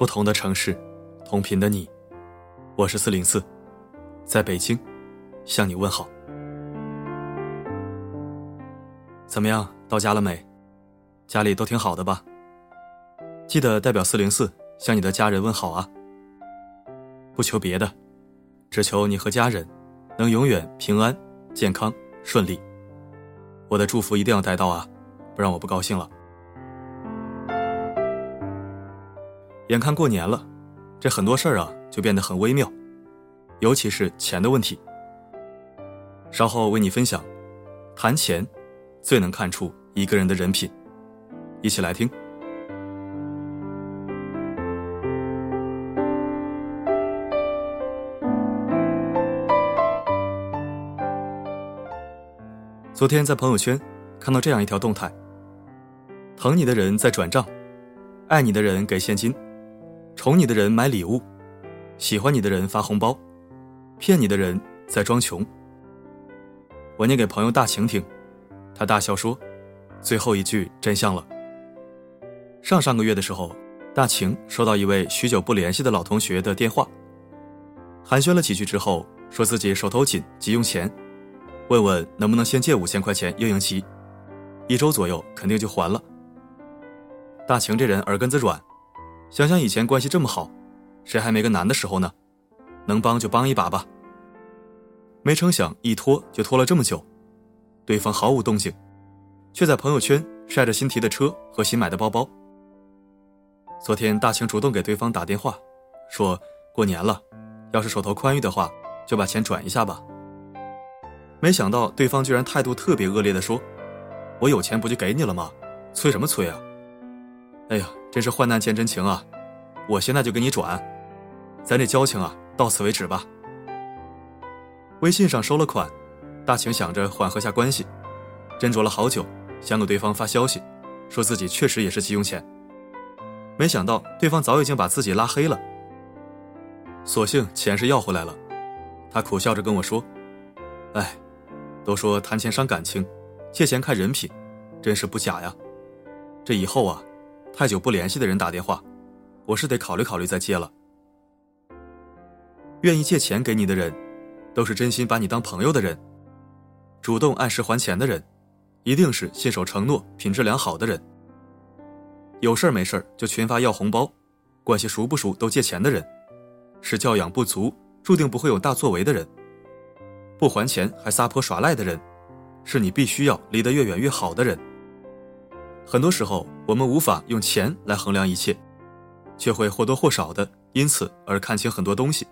不同的城市，同频的你，我是四零四，在北京向你问好。怎么样，到家了没？家里都挺好的吧？记得代表四零四向你的家人问好啊！不求别的，只求你和家人能永远平安、健康、顺利。我的祝福一定要带到啊，不然我不高兴了。眼看过年了，这很多事儿啊就变得很微妙，尤其是钱的问题。稍后为你分享，谈钱最能看出一个人的人品，一起来听。昨天在朋友圈看到这样一条动态：疼你的人在转账，爱你的人给现金。宠你的人买礼物，喜欢你的人发红包，骗你的人在装穷。我念给朋友大晴听，他大笑说：“最后一句真相了。”上上个月的时候，大晴收到一位许久不联系的老同学的电话，寒暄了几句之后，说自己手头紧，急用钱，问问能不能先借五千块钱应应急，一周左右肯定就还了。大晴这人耳根子软。想想以前关系这么好，谁还没个难的时候呢？能帮就帮一把吧。没成想一拖就拖了这么久，对方毫无动静，却在朋友圈晒着新提的车和新买的包包。昨天大晴主动给对方打电话，说过年了，要是手头宽裕的话，就把钱转一下吧。没想到对方居然态度特别恶劣的说：“我有钱不就给你了吗？催什么催啊？”哎呀！真是患难见真情啊！我现在就给你转，咱这交情啊，到此为止吧。微信上收了款，大晴想着缓和下关系，斟酌了好久，想给对方发消息，说自己确实也是急用钱。没想到对方早已经把自己拉黑了。所幸钱是要回来了，他苦笑着跟我说：“哎，都说谈钱伤感情，借钱看人品，真是不假呀。这以后啊。”太久不联系的人打电话，我是得考虑考虑再接了。愿意借钱给你的人，都是真心把你当朋友的人；主动按时还钱的人，一定是信守承诺、品质良好的人。有事儿没事儿就群发要红包，关系熟不熟都借钱的人，是教养不足、注定不会有大作为的人。不还钱还撒泼耍赖的人，是你必须要离得越远越好的人。很多时候，我们无法用钱来衡量一切，却会或多或少的因此而看清很多东西。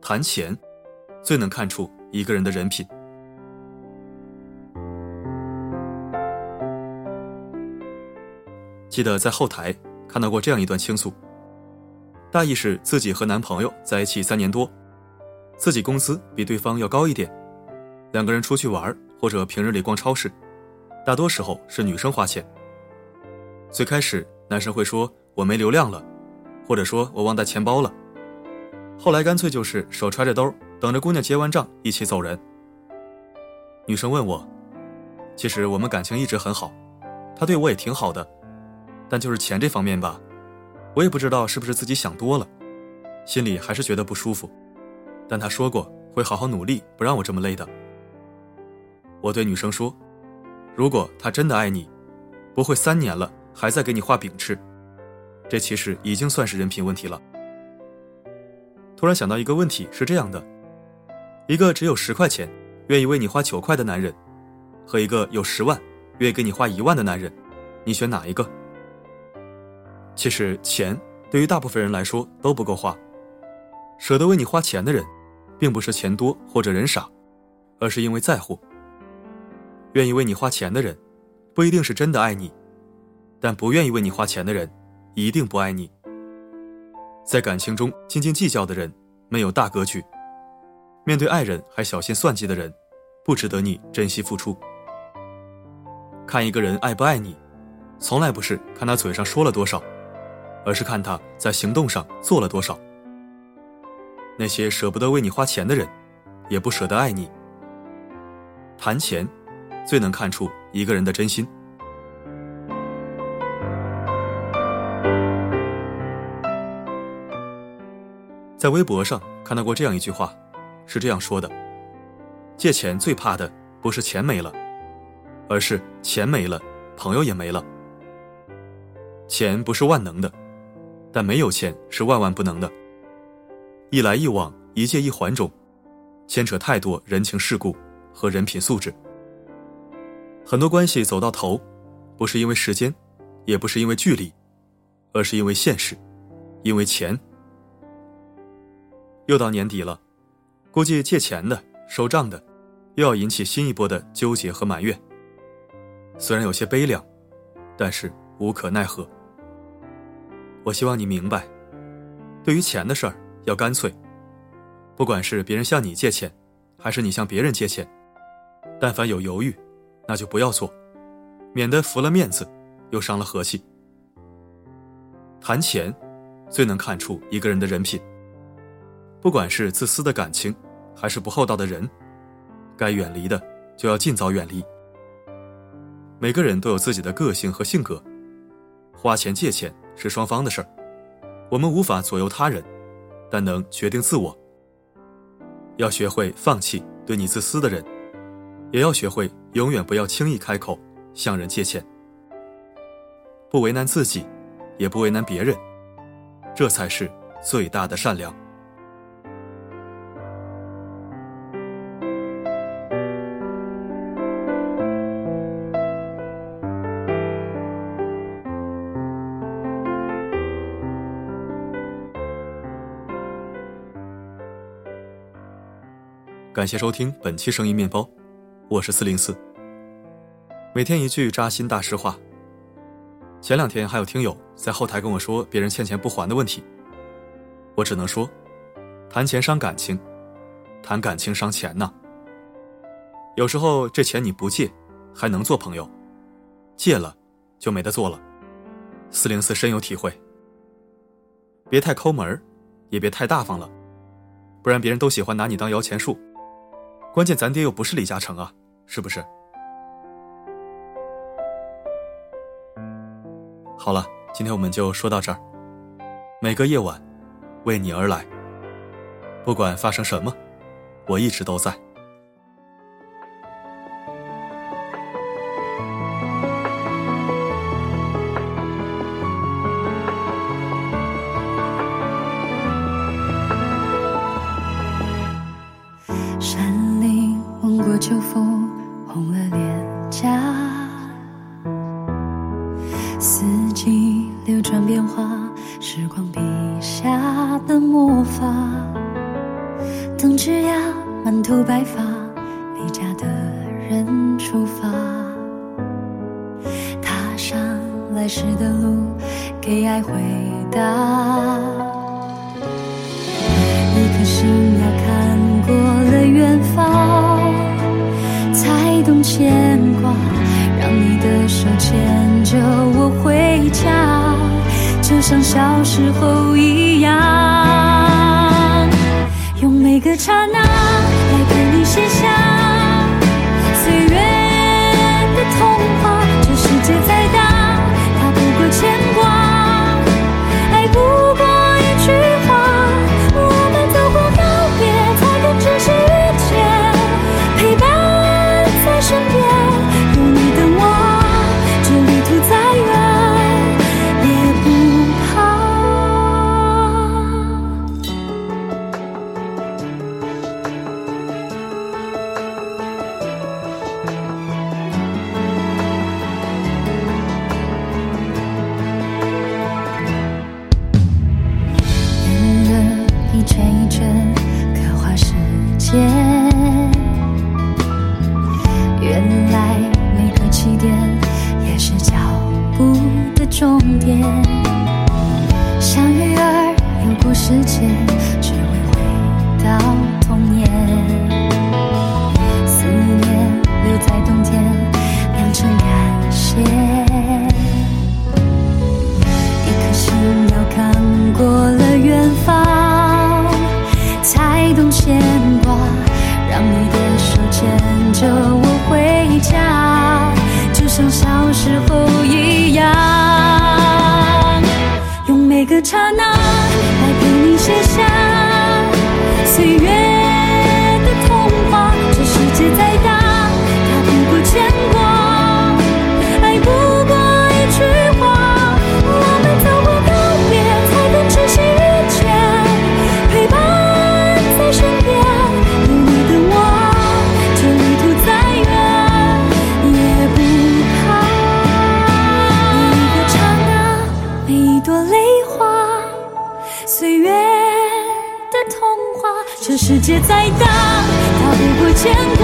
谈钱，最能看出一个人的人品。记得在后台看到过这样一段倾诉，大意是自己和男朋友在一起三年多，自己工资比对方要高一点，两个人出去玩或者平日里逛超市。大多时候是女生花钱。最开始男生会说我没流量了，或者说我忘带钱包了。后来干脆就是手揣着兜，等着姑娘结完账一起走人。女生问我，其实我们感情一直很好，他对我也挺好的，但就是钱这方面吧，我也不知道是不是自己想多了，心里还是觉得不舒服。但他说过会好好努力，不让我这么累的。我对女生说。如果他真的爱你，不会三年了还在给你画饼吃，这其实已经算是人品问题了。突然想到一个问题，是这样的：一个只有十块钱，愿意为你花九块的男人，和一个有十万，愿意给你花一万的男人，你选哪一个？其实钱对于大部分人来说都不够花，舍得为你花钱的人，并不是钱多或者人傻，而是因为在乎。愿意为你花钱的人，不一定是真的爱你，但不愿意为你花钱的人，一定不爱你。在感情中斤斤计较的人，没有大格局；面对爱人还小心算计的人，不值得你珍惜付出。看一个人爱不爱你，从来不是看他嘴上说了多少，而是看他在行动上做了多少。那些舍不得为你花钱的人，也不舍得爱你。谈钱。最能看出一个人的真心。在微博上看到过这样一句话，是这样说的：借钱最怕的不是钱没了，而是钱没了，朋友也没了。钱不是万能的，但没有钱是万万不能的。一来一往，一借一还中，牵扯太多人情世故和人品素质。很多关系走到头，不是因为时间，也不是因为距离，而是因为现实，因为钱。又到年底了，估计借钱的、收账的，又要引起新一波的纠结和埋怨。虽然有些悲凉，但是无可奈何。我希望你明白，对于钱的事儿要干脆。不管是别人向你借钱，还是你向别人借钱，但凡有犹豫，那就不要做，免得服了面子，又伤了和气。谈钱，最能看出一个人的人品。不管是自私的感情，还是不厚道的人，该远离的就要尽早远离。每个人都有自己的个性和性格，花钱借钱是双方的事儿，我们无法左右他人，但能决定自我。要学会放弃对你自私的人，也要学会永远不要轻易开口向人借钱，不为难自己，也不为难别人，这才是最大的善良。感谢收听本期声音面包，我是四零四。每天一句扎心大实话。前两天还有听友在后台跟我说别人欠钱不还的问题，我只能说，谈钱伤感情，谈感情伤钱呐。有时候这钱你不借还能做朋友，借了就没得做了。四零四深有体会。别太抠门也别太大方了，不然别人都喜欢拿你当摇钱树。关键咱爹又不是李嘉诚啊，是不是？好了，今天我们就说到这儿。每个夜晚，为你而来。不管发生什么，我一直都在。秋风红了脸颊，四季流转变化，时光笔下的魔法。等枝桠满头白发，离家的人出发，踏上来时的路，给爱回答。一颗心要看过了远方。牵挂，让你的手牵着我回家，就像小时候一样，用每个刹那来陪你写下是否一样？用每个刹那逃